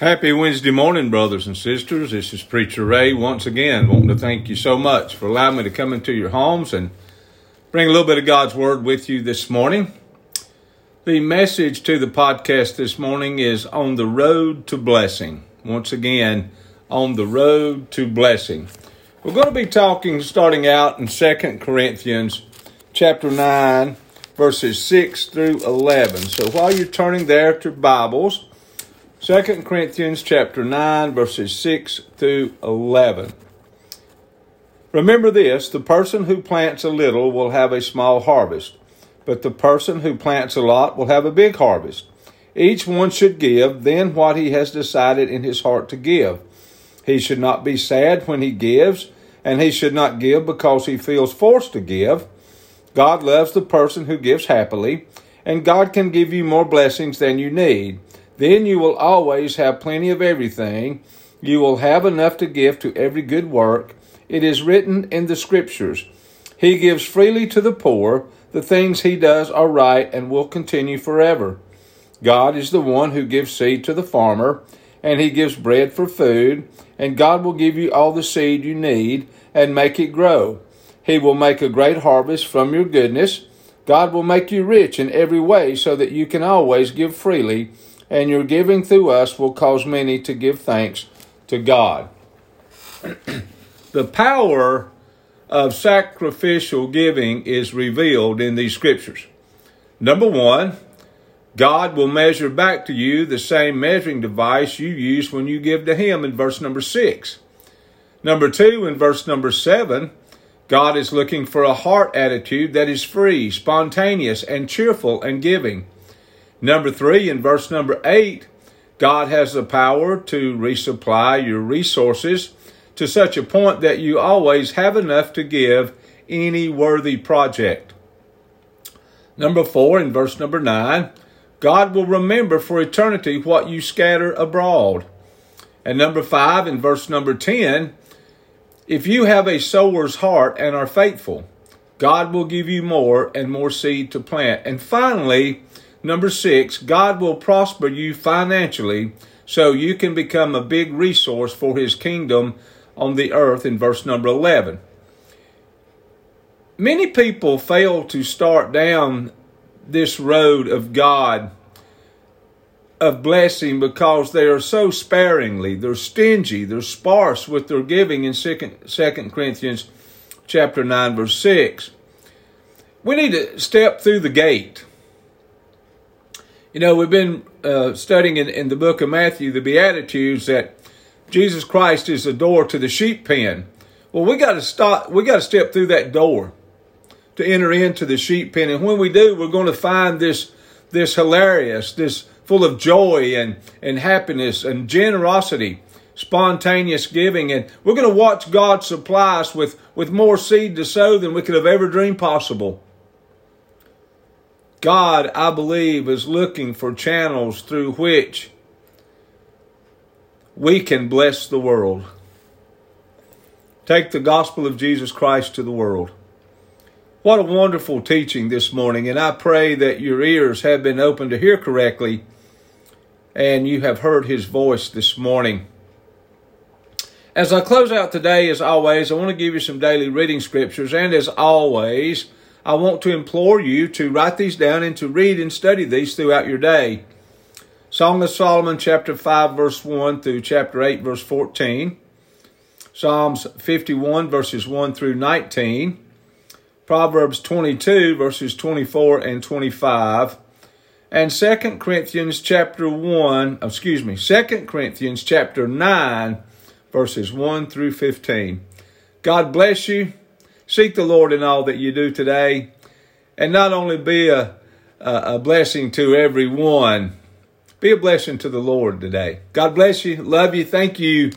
Happy Wednesday morning, brothers and sisters. This is Preacher Ray once again, wanting to thank you so much for allowing me to come into your homes and bring a little bit of God's Word with you this morning. The message to the podcast this morning is on the road to blessing. Once again, on the road to blessing. We're going to be talking starting out in 2 Corinthians chapter 9, verses 6 through 11. So while you're turning there to Bibles, 2 Corinthians chapter 9 verses 6 through 11. Remember this, the person who plants a little will have a small harvest, but the person who plants a lot will have a big harvest. Each one should give then what he has decided in his heart to give. He should not be sad when he gives, and he should not give because he feels forced to give. God loves the person who gives happily, and God can give you more blessings than you need. Then you will always have plenty of everything. You will have enough to give to every good work. It is written in the Scriptures He gives freely to the poor. The things He does are right and will continue forever. God is the one who gives seed to the farmer, and He gives bread for food, and God will give you all the seed you need and make it grow. He will make a great harvest from your goodness. God will make you rich in every way so that you can always give freely and your giving through us will cause many to give thanks to God. the power of sacrificial giving is revealed in these scriptures. Number one, God will measure back to you the same measuring device you use when you give to Him in verse number six. Number two, in verse number seven, God is looking for a heart attitude that is free, spontaneous, and cheerful and giving. Number three, in verse number eight, God has the power to resupply your resources to such a point that you always have enough to give any worthy project. Number four, in verse number nine, God will remember for eternity what you scatter abroad. And number five, in verse number 10, if you have a sower's heart and are faithful, God will give you more and more seed to plant. And finally, Number six, God will prosper you financially so you can become a big resource for his kingdom on the earth in verse number 11. Many people fail to start down this road of God of blessing because they are so sparingly, they're stingy, they're sparse with their giving in 2 Corinthians chapter 9 verse 6. We need to step through the gate. You know, we've been uh, studying in, in the book of Matthew the Beatitudes that Jesus Christ is the door to the sheep pen. Well, we got to stop. We got to step through that door to enter into the sheep pen, and when we do, we're going to find this this hilarious, this full of joy and and happiness and generosity, spontaneous giving, and we're going to watch God supply us with with more seed to sow than we could have ever dreamed possible. God, I believe, is looking for channels through which we can bless the world. Take the gospel of Jesus Christ to the world. What a wonderful teaching this morning, and I pray that your ears have been opened to hear correctly and you have heard his voice this morning. As I close out today, as always, I want to give you some daily reading scriptures, and as always, I want to implore you to write these down and to read and study these throughout your day. Song of Solomon, chapter 5, verse 1 through chapter 8, verse 14. Psalms 51, verses 1 through 19. Proverbs 22, verses 24 and 25. And 2 Corinthians chapter 1, excuse me, 2 Corinthians chapter 9, verses 1 through 15. God bless you. Seek the Lord in all that you do today, and not only be a, a, a blessing to everyone, be a blessing to the Lord today. God bless you. Love you. Thank you.